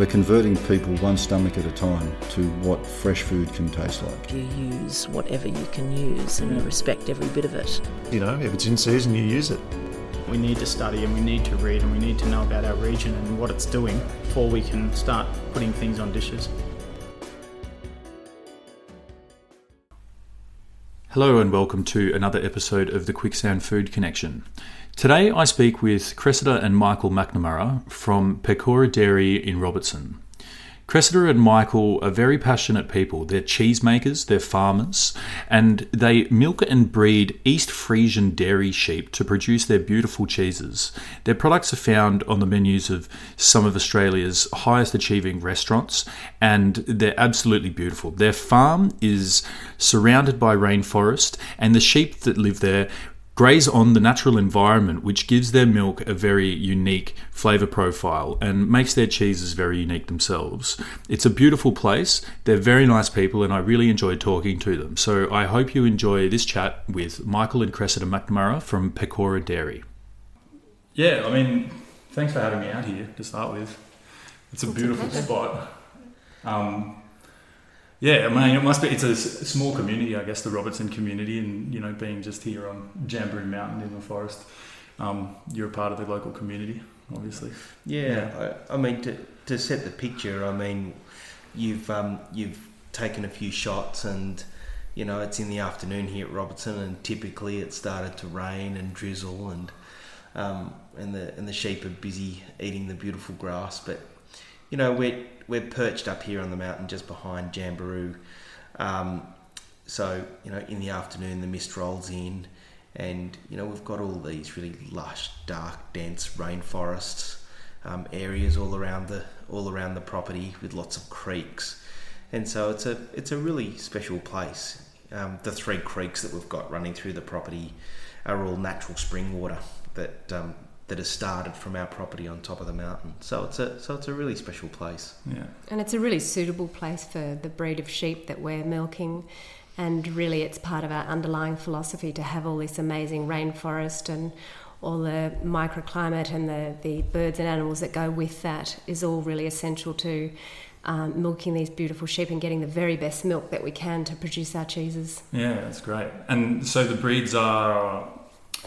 We're converting people one stomach at a time to what fresh food can taste like. You use whatever you can use and you respect every bit of it. You know, if it's in season, you use it. We need to study and we need to read and we need to know about our region and what it's doing before we can start putting things on dishes. Hello and welcome to another episode of the Quicksand Food Connection. Today I speak with Cressida and Michael McNamara from Pecora Dairy in Robertson. Cressida and Michael are very passionate people. They're cheesemakers, they're farmers, and they milk and breed East Frisian dairy sheep to produce their beautiful cheeses. Their products are found on the menus of some of Australia's highest achieving restaurants, and they're absolutely beautiful. Their farm is surrounded by rainforest, and the sheep that live there graze on the natural environment, which gives their milk a very unique flavour profile and makes their cheeses very unique themselves. It's a beautiful place, they're very nice people, and I really enjoyed talking to them. So I hope you enjoy this chat with Michael and Cressida McNamara from Pecora Dairy. Yeah, I mean, thanks for having me out here to start with. It's a beautiful spot. Um, yeah, I mean, it must be. It's a small community, I guess, the Robertson community, and you know, being just here on Jamberoo Mountain in the forest, um, you're a part of the local community, obviously. Yeah, I, I mean to, to set the picture. I mean, you've um, you've taken a few shots, and you know it's in the afternoon here at Robertson, and typically it started to rain and drizzle, and um, and the and the sheep are busy eating the beautiful grass. But you know we're we're perched up here on the mountain just behind Jamberoo. Um, so you know in the afternoon the mist rolls in, and you know we've got all these really lush, dark, dense rainforests um, areas all around the all around the property with lots of creeks, and so it's a it's a really special place. Um, the three creeks that we've got running through the property are all natural spring water that um, that has started from our property on top of the mountain. So it's a so it's a really special place. Yeah. And it's a really suitable place for the breed of sheep that we're milking. And really, it's part of our underlying philosophy to have all this amazing rainforest and all the microclimate and the, the birds and animals that go with that is all really essential to um, milking these beautiful sheep and getting the very best milk that we can to produce our cheeses. Yeah, that's great. And so the breeds are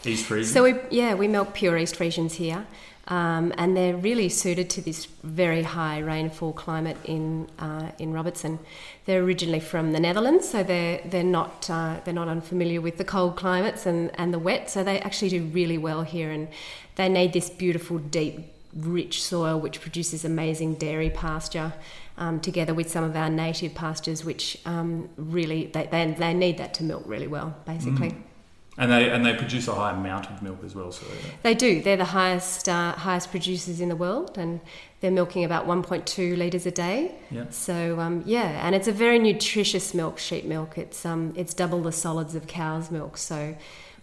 East Frisian. So we yeah we milk pure East Frisians here, um, and they're really suited to this very high rainfall climate in uh, in Robertson. They're originally from the Netherlands, so they're they're not uh, they're not unfamiliar with the cold climates and, and the wet. So they actually do really well here, and they need this beautiful deep rich soil which produces amazing dairy pasture. Um, together with some of our native pastures, which um, really they, they, they need that to milk really well, basically. Mm. And they and they produce a high amount of milk as well. So They do. They're the highest uh, highest producers in the world, and they're milking about 1.2 liters a day. Yeah. So um, yeah, and it's a very nutritious milk, sheep milk. It's um, it's double the solids of cow's milk. So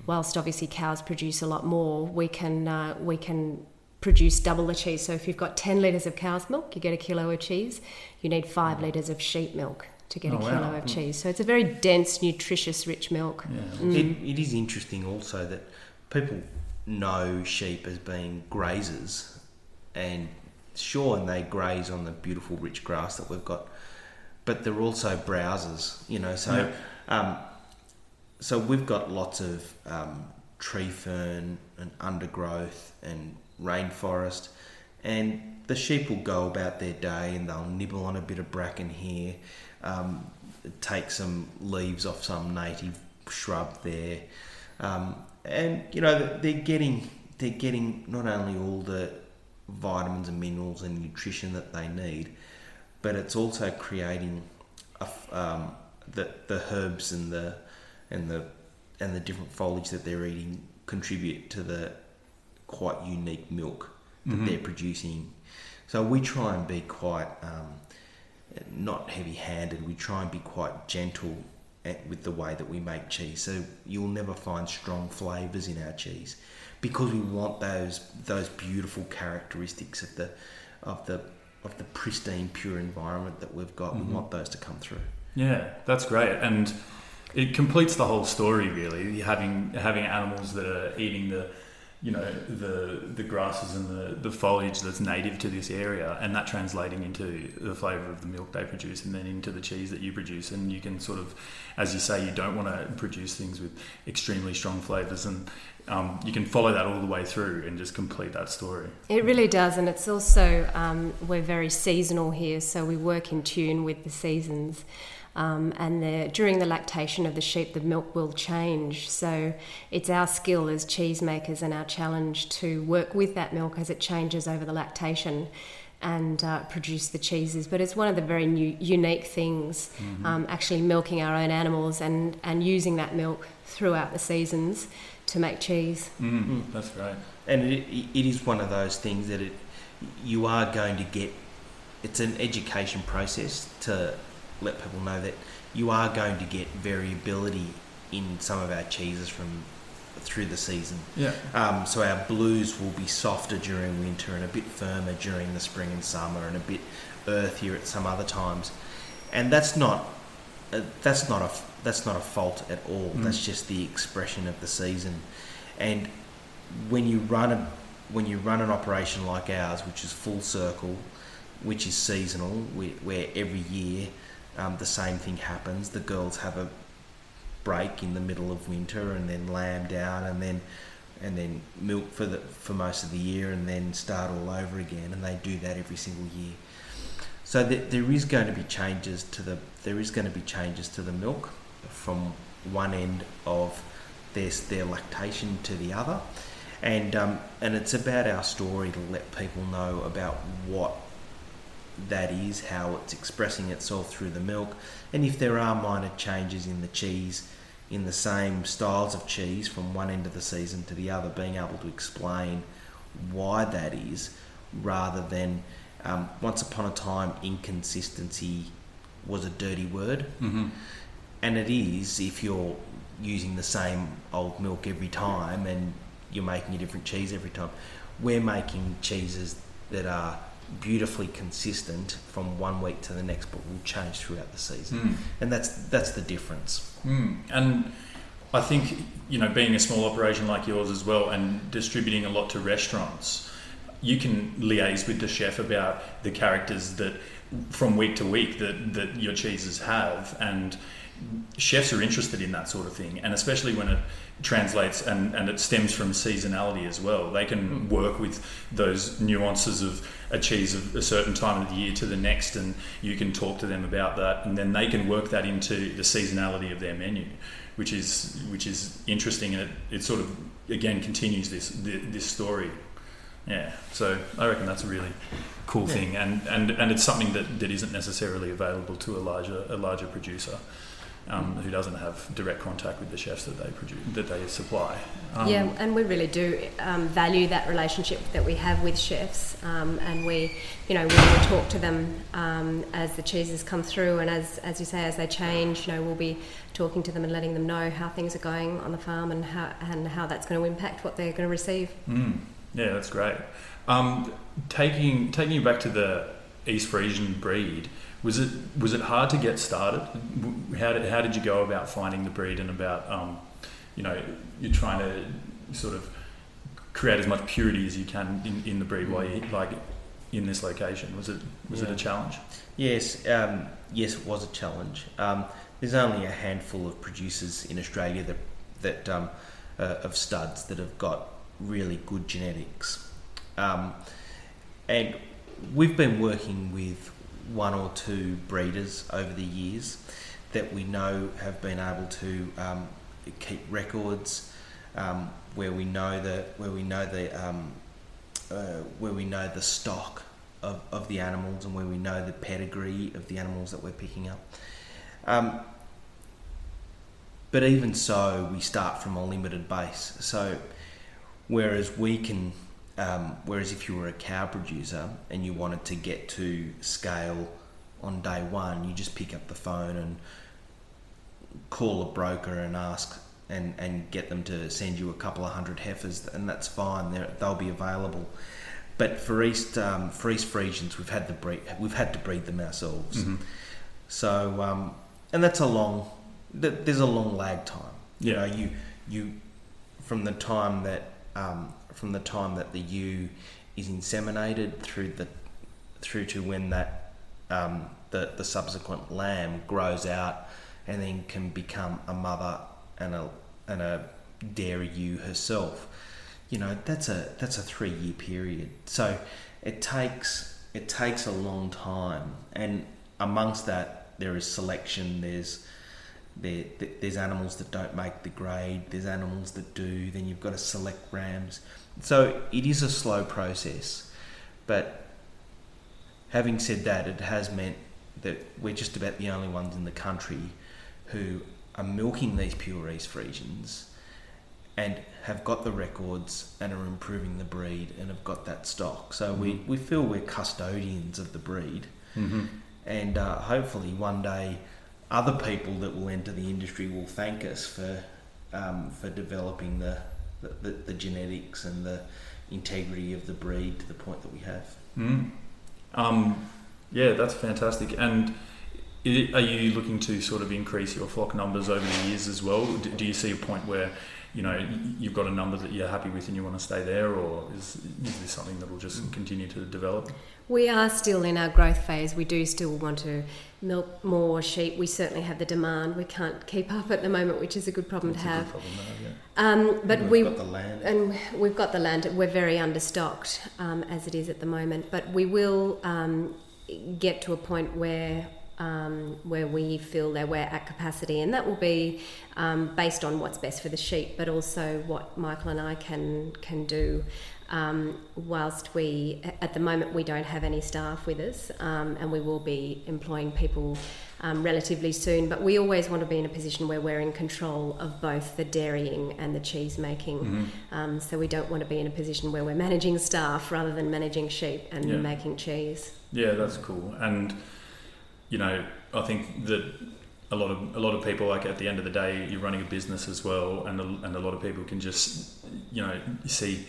whilst obviously cows produce a lot more, we can uh, we can produce double the cheese. So if you've got 10 litres of cow's milk, you get a kilo of cheese. You need five litres of sheep milk to get Oh, a kilo wow. of cheese. So it's a very dense, nutritious, rich milk. Mm. It, it is interesting also that people know sheep as being grazers, and sure, and they graze on the beautiful rich grass that we've got, but they're also browsers, you know. So, um, so we've got lots of um, tree fern and undergrowth and rainforest. And the sheep will go about their day and they'll nibble on a bit of bracken here, um, take some leaves off some native shrub there. Um, and you know they're getting they're getting not only all the vitamins and minerals and nutrition that they need, but it's also creating a, um, the the herbs and the and the and the different foliage that they're eating contribute to the quite unique milk that Mhm. they're producing. So we try and be quite um, not heavy-handed. We try and be quite gentle at, with the way that we make cheese. So you'll never find strong flavors in our cheese because we want those those beautiful characteristics of the of the of the pristine, pure environment that we've got. Mhm. We want those to come through. Yeah, that's great, and it completes the whole story. Really, having having animals that are eating the, you know, the the grasses and the, the foliage that's native to this area, and that translating into the flavour of the milk they produce, and then into the cheese that you produce. And you can sort of, as you say, you don't want to produce things with extremely strong flavours, and um, you can follow that all the way through and just complete that story. It really does, and it's also um, we're very seasonal here, so we work in tune with the seasons. Um, and the, during the lactation of the sheep, the milk will change. So it's our skill as cheesemakers and our challenge to work with that milk as it changes over the lactation and uh, produce the cheeses. But it's one of the very new, unique things, Mhm. um, actually milking our own animals and, and using that milk throughout the seasons to make cheese. Mm, That's great. And it, it is one of those things that it you are going to get. It's an education process to let people know that you are going to get variability in some of our cheeses from through the season. Yeah. Um, so our blues will be softer during winter and a bit firmer during the spring and summer, and a bit earthier at some other times. And that's not uh, that's not a that's not a fault at all. Mm. That's just the expression of the season. And when you run a when you run an operation like ours, which is full circle, which is seasonal, where, where every year um, the same thing happens. The girls have a break in the middle of winter and then lamb down and then and then milk for the for most of the year and then start all over again and they do that every single year so th- there is going to be changes to the there is going to be changes to the milk from one end of their their lactation to the other and um, and it's about our story to let people know about what that is, how it's expressing itself through the milk, and if there are minor changes in the cheese, in the same styles of cheese from one end of the season to the other, being able to explain why that is, rather than um, once upon a time inconsistency was a dirty word, Mm-hmm. and it is if you're using the same old milk every time and you're making a different cheese every time. We're making cheeses that are beautifully consistent from one week to the next, but will change throughout the season, Mm. and that's that's the difference. Mm. And I think, you know, being a small operation like yours as well and distributing a lot to restaurants, you can liaise with the chef about the characters that from week to week that, that your cheeses have and chefs are interested in that sort of thing and especially when it translates and, and it stems from seasonality as well. They can hmm. work with those nuances of a cheese of a certain time of the year to the next and you can talk to them about that and then they can work that into the seasonality of their menu which is which is interesting and it, it sort of again continues this this story. Yeah so I reckon that's a really cool Yeah. thing and, and and it's something that, that isn't necessarily available to a larger a larger producer um, who doesn't have direct contact with the chefs that they produce that they supply um, yeah, and we really do um, value that relationship that we have with chefs, um, and we, you know, we talk to them um, as the cheeses come through, and as as you say, as they change, you know, we'll be talking to them and letting them know how things are going on the farm and how and how that's going to impact what they're going to receive. Mm, yeah, that's great. Um, taking taking you back to the East Frisian breed, was it was it hard to get started? How did how did you go about finding the breed and about um, you know you're trying to sort of create as much purity as you can in, in the breed while you like in this location? Was it was it a challenge? Yes, um, yes, it was a challenge. Um, there's only a handful of producers in Australia that that um, uh, of studs that have got really good genetics. Um, and we've been working with one or two breeders over the years that we know have been able to um, keep records um, where we know the where we know the um, uh, where we know the stock of, of the animals and where we know the pedigree of the animals that we're picking up. Um, but even so, we start from a limited base. So, whereas we can, um, whereas if you were a cow producer and you wanted to get to scale on day one, you just pick up the phone and call a broker and ask and, and get them to send you a couple of hundred heifers, and that's fine. They're, they'll be available. But for East um, for East Friesians, we've had to breed we've had to breed them ourselves. Mm-hmm. So um, and that's a long there's a long lag time. You know, you you from the time that um, from the time that the ewe is inseminated through the through to when that um, the the subsequent lamb grows out and then can become a mother and a and a dairy ewe herself. You know, that's a that's a three year period. So it takes it takes a long time, and amongst that there is selection. There's there, there's animals that don't make the grade. There's animals that do. Then you've got to select rams. So it is a slow process, but having said that, it has meant that we're just about the only ones in the country who are milking these pure East Friesians and have got the records and are improving the breed and have got that stock. So we, we feel we're custodians of the breed. Mm-hmm. And uh, hopefully one day other people that will enter the industry will thank us for, um, for developing the, the, the, the genetics and the integrity of the breed to the point that we have. Mm. Um, yeah, that's fantastic. And are you looking to sort of increase your flock numbers over the years as well? Do, do you see a point where you know you've got a number that you're happy with and you want to stay there, or is, is this something that will just continue to develop? We are still in our growth phase. We do still want to milk more sheep. We certainly have the demand. We can't keep up at the moment, which is a good problem It's to a good have. problem to have, yeah. Um, but And we we've got the land. and we've got the land. We're very understocked um, as it is at the moment, but we will um, get to a point where um, where we feel that we're at capacity, and that will be um, based on what's best for the sheep, but also what Michael and I can can do. Um, whilst we, at the moment, we don't have any staff with us, um, and we will be employing people um, relatively soon. But we always want to be in a position where we're in control of both the dairying and the cheese making. Mm-hmm. Um, so we don't want to be in a position where we're managing staff rather than managing sheep and Yeah. making cheese. Yeah, that's cool. And you know, I think that a lot of a lot of people like at the end of the day, you're running a business as well, and a, and a lot of people can just you know see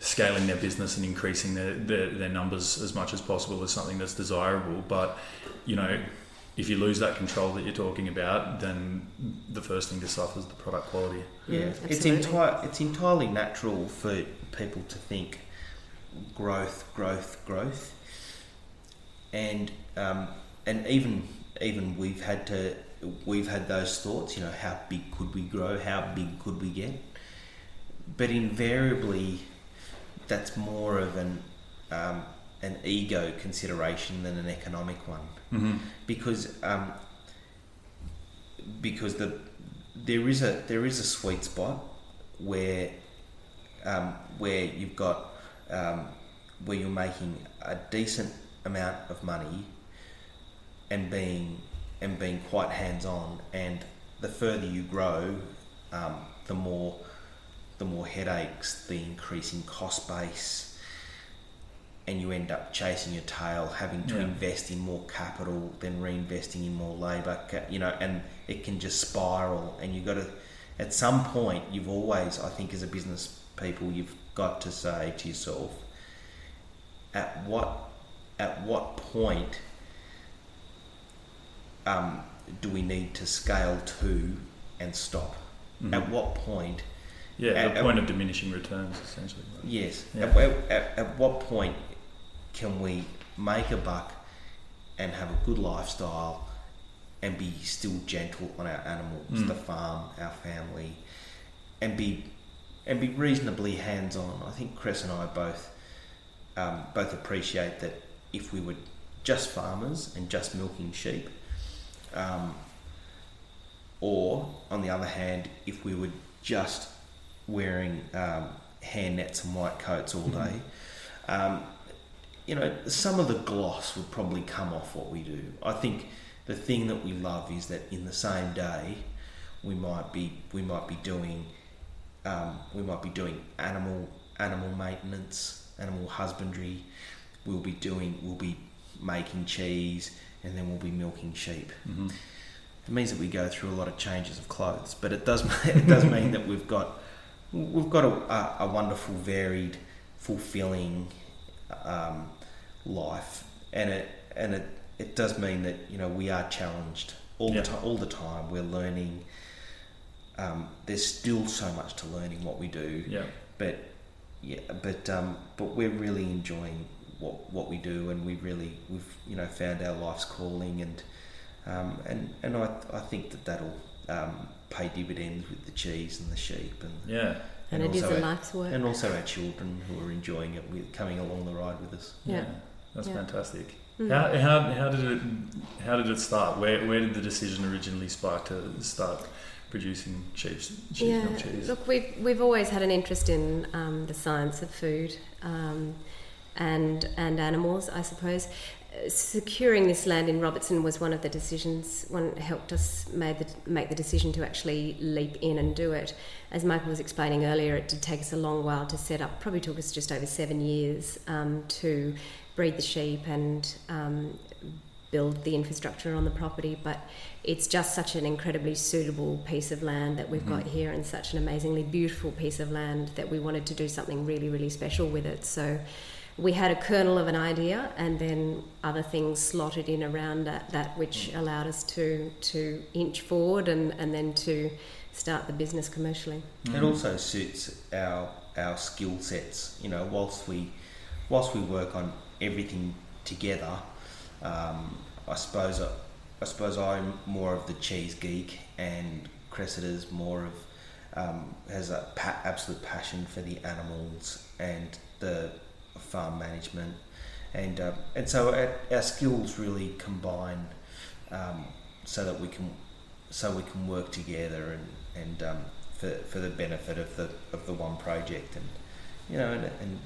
scaling their business and increasing their, their their numbers as much as possible is something that's desirable. But you know, if you lose that control that you're talking about, then the first thing to suffer is the product quality. Yeah, Mm, it's entire, it's entirely natural for people to think growth, growth, growth, and um, and even even we've had to we've had those thoughts. You know, how big could we grow? How big could we get? But invariably, that's more of an um, an ego consideration than an economic one Mm-hmm. because um, because the there is a there is a sweet spot where um, where you've got um, where you're making a decent amount of money and being and being quite hands on and the further you grow um, the more the more headaches the increasing cost base and you end up chasing your tail, having to Yeah. invest in more capital, then reinvesting in more labour, you know, and it can just spiral. And you've got to, at some point, you've always, I think, as a business people, you've got to say to yourself, at what, at what point um, do we need to scale to and stop? Mhm. At what point Yeah, At- the point of diminishing returns essentially. Yes. Yeah. At, at, at, at what point can we make a buck and have a good lifestyle and be still gentle on our animals, Mm. the farm, our family, and be and be reasonably hands on. I think Chris and I both um, both appreciate that if we were just farmers and just milking sheep, um, or on the other hand, if we were just wearing um, hair nets and white coats all day, um, you know, some of the gloss would probably come off what we do. I think the thing that we love is that in the same day, we might be we might be doing um, we might be doing animal animal maintenance, animal husbandry. We'll be doing we'll be making cheese, and then we'll be milking sheep. Mm-hmm. It means that we go through a lot of changes of clothes, but it does it does mean that we've got we've got a, a, wonderful, varied, fulfilling um, life, and it and it, it does mean that you know we are challenged all Yeah. the time. All the time, we're learning. Um, there's still so much to learn in what we do, Yeah. but yeah, but um, but we're really enjoying what what we do, and we really we've you know found our life's calling, and um, and and I I think that that'll um, pay dividends with the cheese and the sheep, and Yeah. And it is also a our- life's work. and also our children who are enjoying it, with coming along the ride with us. Yeah. That's Yeah. fantastic. Mm. How, how, how did it how did it start? Where where did the decision originally spark to start producing sheep's sheep's yeah, milk cheese? look, we've we've always had an interest in um, the science of food um, and and animals, I suppose. Securing this land in Robertson was one of the decisions. One helped us made the, make the decision to actually leap in and do it. As Michael was explaining earlier, it did take us a long while to set up. Probably took us just over seven years um, to breed the sheep and um, build the infrastructure on the property. But it's just such an incredibly suitable piece of land that we've got here, and such an amazingly beautiful piece of land that we wanted to do something really, really special with it. So we had a kernel of an idea, and then other things slotted in around that, that which allowed us to to inch forward and, and then to start the business commercially. It also suits our our skill sets. You know, whilst we whilst we work on everything together, um, I suppose I, I suppose I'm more of the cheese geek, and Cressida's more of um, has a pa- absolute passion for the animals and the farm management, and uh, and so our, our skills really combine um, so that we can so we can work together and and um, for, for the benefit of the of the one project and you know and, and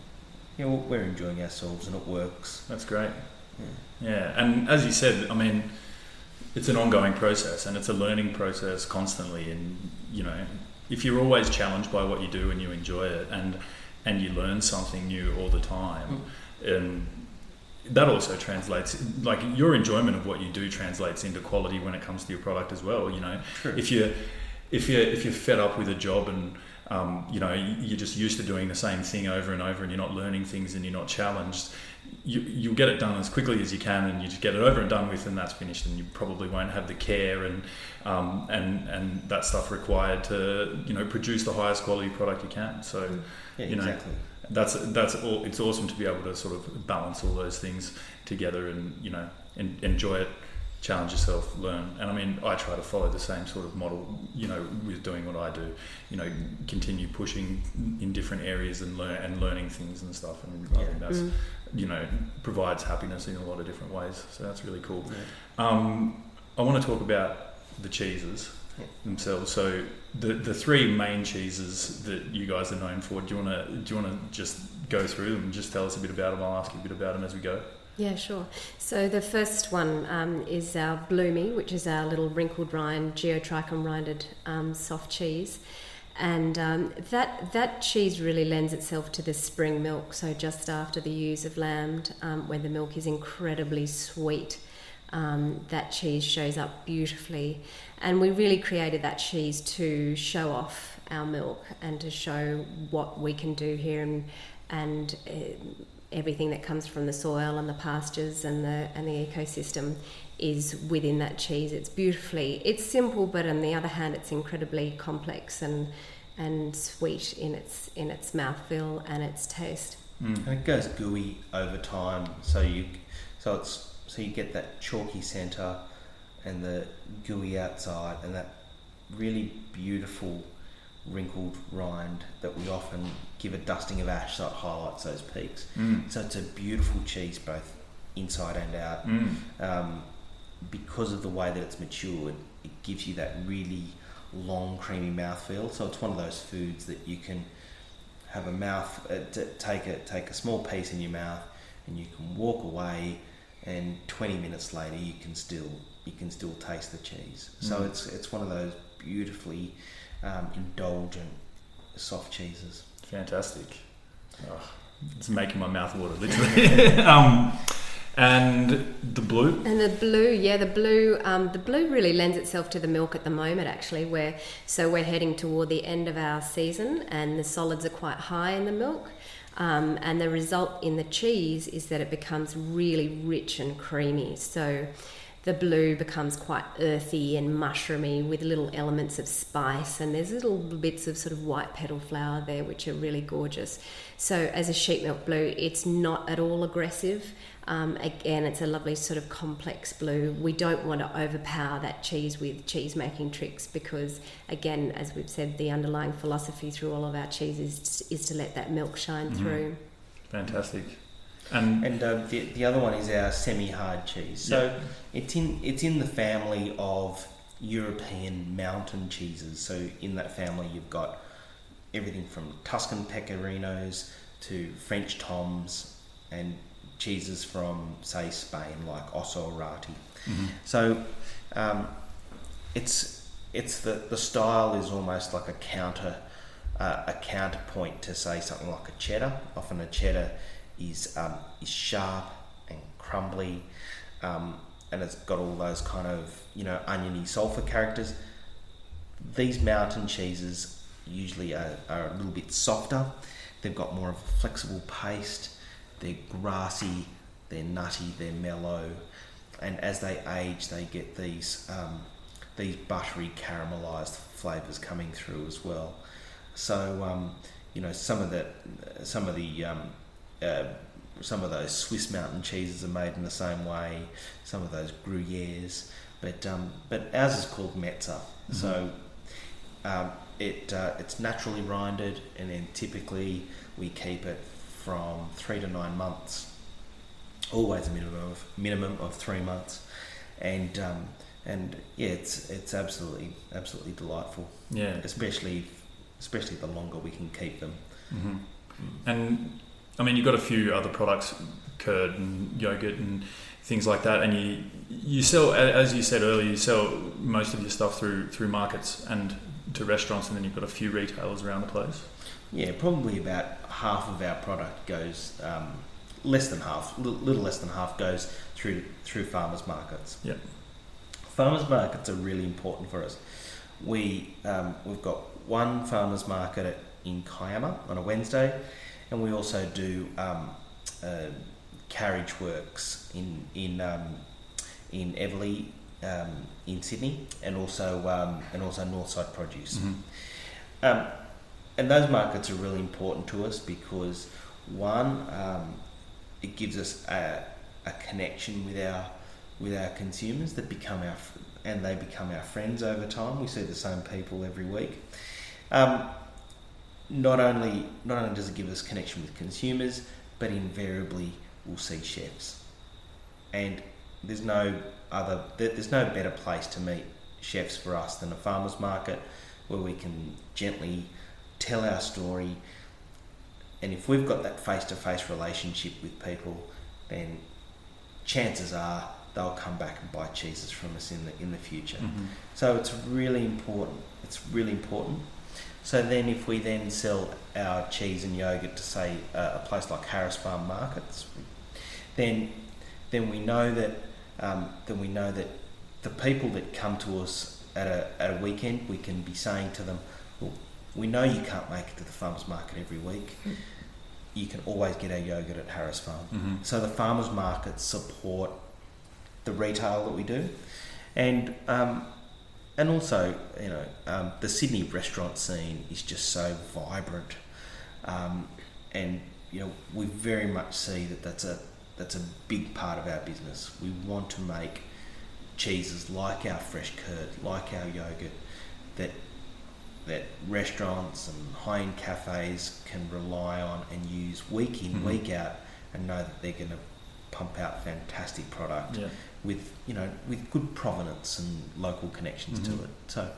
you know we're enjoying ourselves and it works. That's great. Yeah. Yeah, and as you said, I mean, it's an ongoing process and it's a learning process constantly. And you know, if you're always challenged by what you do and you enjoy it, and and you learn something new all the time, and that also translates like your enjoyment of what you do translates into quality when it comes to your product as well. You know, True. if you if you if you're fed up with a job and um, you know you're just used to doing the same thing over and over and you're not learning things and you're not challenged you, you'll get it done as quickly as you can and you just get it over and done with and that's finished and you probably won't have the care and um, and and that stuff required to you know produce the highest quality product you can. So Yeah, you know exactly. that's that's all it's awesome to be able to sort of balance all those things together and you know en- enjoy it challenge yourself learn. And i mean i try to follow the same sort of model you know with doing what i do you know continue pushing in different areas and learn and learning things and stuff. And i think that's you know provides happiness in a lot of different ways. So that's really cool. Um, i want to talk about the cheeses Yeah. themselves. So the the three main cheeses that you guys are known for do you want to do you want to just go through them and just tell us a bit about them i'll ask you a bit about them as we go Yeah, sure. So the first one um, is our Bloomy, which is our little wrinkled rind, geotrichum rinded um, soft cheese. And um, that, that cheese really lends itself to the spring milk, so just after the ewes have lambed, um, when the milk is incredibly sweet. Um, that cheese shows up beautifully, and we really created that cheese to show off our milk and to show what we can do here and and uh, everything that comes from the soil and the pastures and the and the ecosystem is within that cheese. It's beautifully. It's simple, but on the other hand, it's incredibly complex and and sweet in its in its mouthfeel and its taste. Mm. And it goes gooey over time, so you so it's so you get that chalky centre and the gooey outside, and that really beautiful wrinkled rind that we often give a dusting of ash so it highlights those peaks. Mm. So it's a beautiful cheese both inside and out. Mm. Um, because of the way that it's matured, it gives you that really long, creamy mouthfeel. So it's one of those foods that you can have a mouth, uh, t- take a take a small piece in your mouth, and you can walk away, and 20 minutes later you can still you can still taste the cheese. So Mm. it's it's one of those beautifully um, indulgent soft cheeses. Fantastic. Oh, it's making my mouth water, literally. um, and the blue. And the blue, yeah, the blue, um, the blue really lends itself to the milk at the moment. Actually, where so we're heading toward the end of our season, and the solids are quite high in the milk. Um, and the result in the cheese is that it becomes really rich and creamy. So the blue becomes quite earthy and mushroomy with little elements of spice, and there's little bits of sort of white petal flower there, which are really gorgeous. So, as a sheep milk blue, it's not at all aggressive. Um, again, it's a lovely sort of complex blue. We don't want to overpower that cheese with cheese making tricks because, again, as we've said, the underlying philosophy through all of our cheeses is to let that milk shine Mhm. through. Fantastic. And, And uh, the, the other one is our semi-hard cheese. So Yeah. it's in it's in the family of European mountain cheeses. So in that family, you've got everything from Tuscan pecorinos to French tommes and cheeses from say Spain like Ossau-Iraty. Mhm. So um, it's it's the the style is almost like a counter uh, a counterpoint to say something like a cheddar. Often a cheddar is um, is sharp and crumbly, um, and it's got all those kind of you know oniony sulfur characters. These mountain cheeses usually are, are a little bit softer. They've got more of a flexible paste. They're grassy. They're nutty. They're mellow, and as they age, they get these um, these buttery caramelized flavors coming through as well. So um, you know some of the some of the um, uh, some of those Swiss mountain cheeses are made in the same way. Some of those Gruyères, but um, but ours is called Metza. So um, it uh, it's naturally rinded, and then typically we keep it from three to nine months. Always a minimum of minimum of three months, and um, and yeah, it's it's absolutely absolutely delightful. Yeah. especially especially the longer we can keep them. hmm And I mean, you've got a few other products, curd and yogurt and things like that, and you you sell, as you said earlier, you sell most of your stuff through through markets and to restaurants, and then you've got a few retailers around the place. Yeah, probably about half of our product goes, um, less than half, little, little less than half goes through through farmers markets. Yep. Farmers markets are really important for us. We um, we've got one farmers market in Kiama on a Wednesday, and we also do um, uh, Carriageworks in in um, in Eveleigh um, in Sydney, and also um, and also Northside Produce. Um, and those markets are really important to us because one, um, it gives us a, a connection with our with our consumers that become our and they become our friends over time. We see the same people every week. Um, not only not only does it give us connection with consumers, but invariably we'll see chefs. And there's no other there's no better place to meet chefs for us than a farmers market where we can gently tell our story and if we've got that face-to-face relationship with people then chances are they'll come back and buy cheeses from us in the in the future Mhm. so it's really important it's really important so then if we then sell our cheese and yogurt to say uh, a place like Harris Farm Markets then then we know that um, then we know that the people that come to us at a, at a weekend we can be saying to them well, we know you can't make it to the farmers market every week. You can always get our yogurt at Harris Farm. Mhm. so the farmers markets support the retail that we do. And um, and also you know um, the Sydney restaurant scene is just so vibrant. Um, and you know we very much see that that's a that's a big part of our business. We want to make cheeses like our fresh curd like our yogurt that that restaurants and high-end cafes can rely on and use week in, week out, and know that they're going to pump out fantastic product. Yeah. With you know with good provenance and local connections Mhm. to it. So,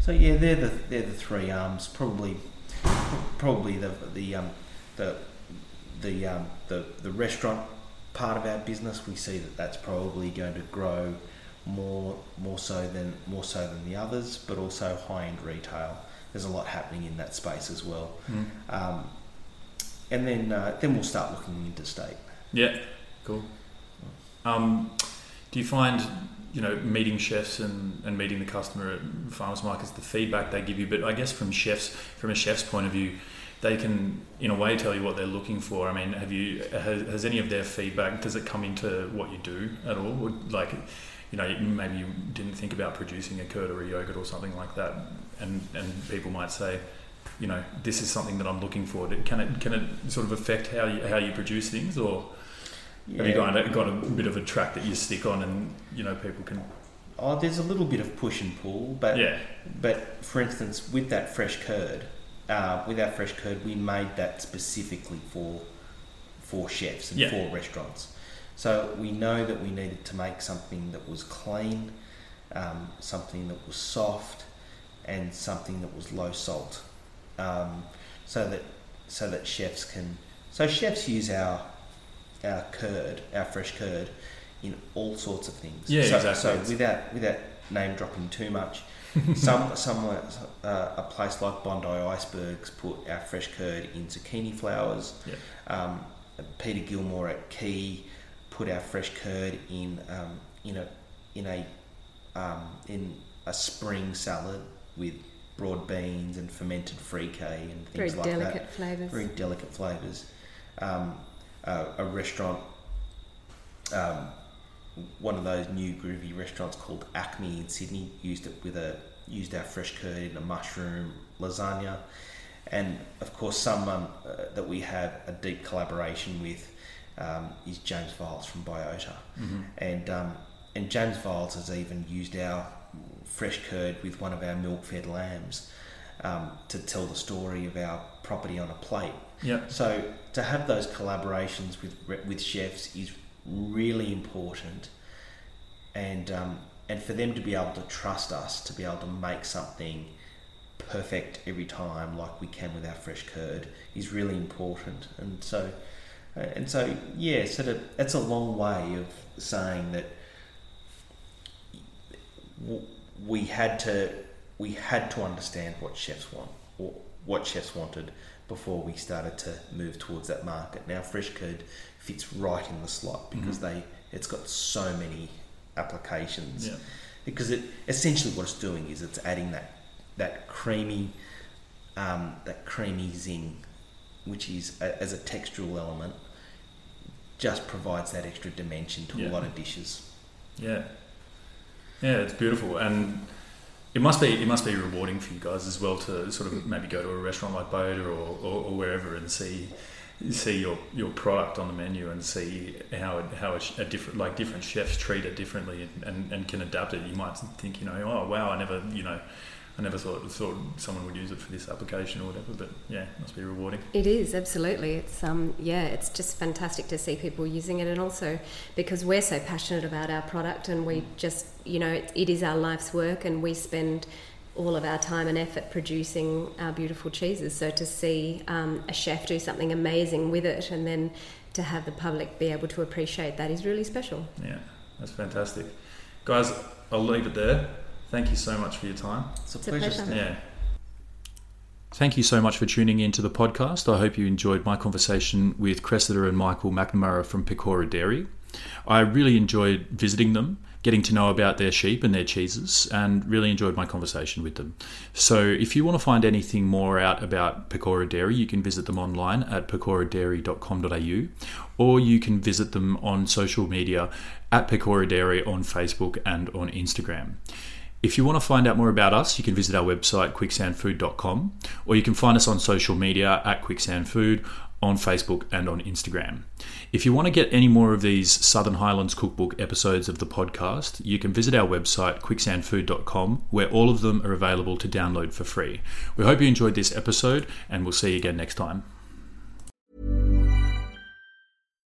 so yeah, they're the they're the three arms. Probably, probably the the um, the the um, the the restaurant part of our business. We see that that's probably going to grow more more so than more so than the others, but also high end retail. There's a lot happening in that space as well. Mm. Um, and then uh, then we'll start looking interstate. Yeah, cool. Um, do you find, you know, meeting chefs and, and meeting the customer at farmers markets, the feedback they give you, but I guess from chefs, from a chef's point of view, they can, in a way, tell you what they're looking for. I mean, have you has, has any of their feedback does it come into what you do at all? Would, like, you know, maybe you didn't think about producing a curd or a yogurt or something like that, and and people might say, you know, this is something that I'm looking for. Can it can it sort of affect how you how you produce things, or have you got, got a bit of a track that you stick on, and you know people can? Oh, there's a little bit of push and pull, but Yeah. but for instance, with that fresh curd, uh, with our fresh curd, we made that specifically for for chefs and Yeah. for restaurants. So we know that we needed to make something that was clean, um, something that was soft, and something that was low salt, um, so that so that chefs can. So chefs use our our curd, our fresh curd, in all sorts of things. Yeah, so, exactly. So without without name dropping too much, some somewhere uh, a place like Bondi Icebergs put our fresh curd in zucchini flowers. Yeah. Um, Peter Gilmore at Quay put our fresh curd in um, in a in a um, in a spring salad with broad beans and fermented freekeh and Very things like delicate that. flavours. Very delicate flavours. Um, uh, a restaurant, um, one of those new groovy restaurants called Acme in Sydney, used it with a used our fresh curd in a mushroom lasagna, and of course someone uh, that we have a deep collaboration with um, is James Viles from Biota, Mhm. and um, and James Viles has even used our fresh curd with one of our milk-fed lambs um, to tell the story of our property on a plate. Yeah. So to have those collaborations with with chefs is really important, and um, and for them to be able to trust us to be able to make something perfect every time, like we can with our fresh curd, is really important. And so, uh, and so, yeah, so that, that's a long way of saying that we had to we had to understand what chefs want or what chefs wanted before we started to move towards that market. Now fresh curd fits right in the slot because Mhm. they it's got so many applications. Yeah. Because it essentially what it's doing is it's adding that that creamy um, that creamy zing, which is a, as a textural element, just provides that extra dimension to Yeah. a lot of dishes. Yeah, yeah, it's beautiful, and it must be it must be rewarding for you guys as well to sort of maybe go to a restaurant like Biota or, or, or wherever and see see your, your product on the menu and see how it, how a, a different like different chefs treat it differently and, and can adapt it. You might think you know oh wow I never you know I never thought thought someone would use it for this application or whatever, but yeah, it must be rewarding. It is absolutely. It's um yeah, it's just fantastic to see people using it, and also because we're so passionate about our product, and we just you know it, it is our life's work, and we spend all of our time and effort producing our beautiful cheeses. So to see um, a chef do something amazing with it, and then to have the public be able to appreciate that is really special. Yeah, that's fantastic, guys. I'll leave it there. Thank you so much for your time. It's a It's a pleasure. pleasure. Yeah. Thank you so much for tuning in to the podcast. I hope you enjoyed my conversation with Cressida and Michael McNamara from Pecora Dairy. I really enjoyed visiting them, getting to know about their sheep and their cheeses, and really enjoyed my conversation with them. So, if you want to find anything more out about Pecora Dairy, you can visit them online at pecoradairy.com.au or you can visit them on social media at Pecora Dairy on Facebook and on Instagram. If you want to find out more about us, you can visit our website quicksandfood.com or you can find us on social media at quicksandfood on Facebook and on Instagram. If you want to get any more of these Southern Highlands Cookbook episodes of the podcast, you can visit our website, quicksandfood.com, where all of them are available to download for free. We hope you enjoyed this episode, and we'll see you again next time.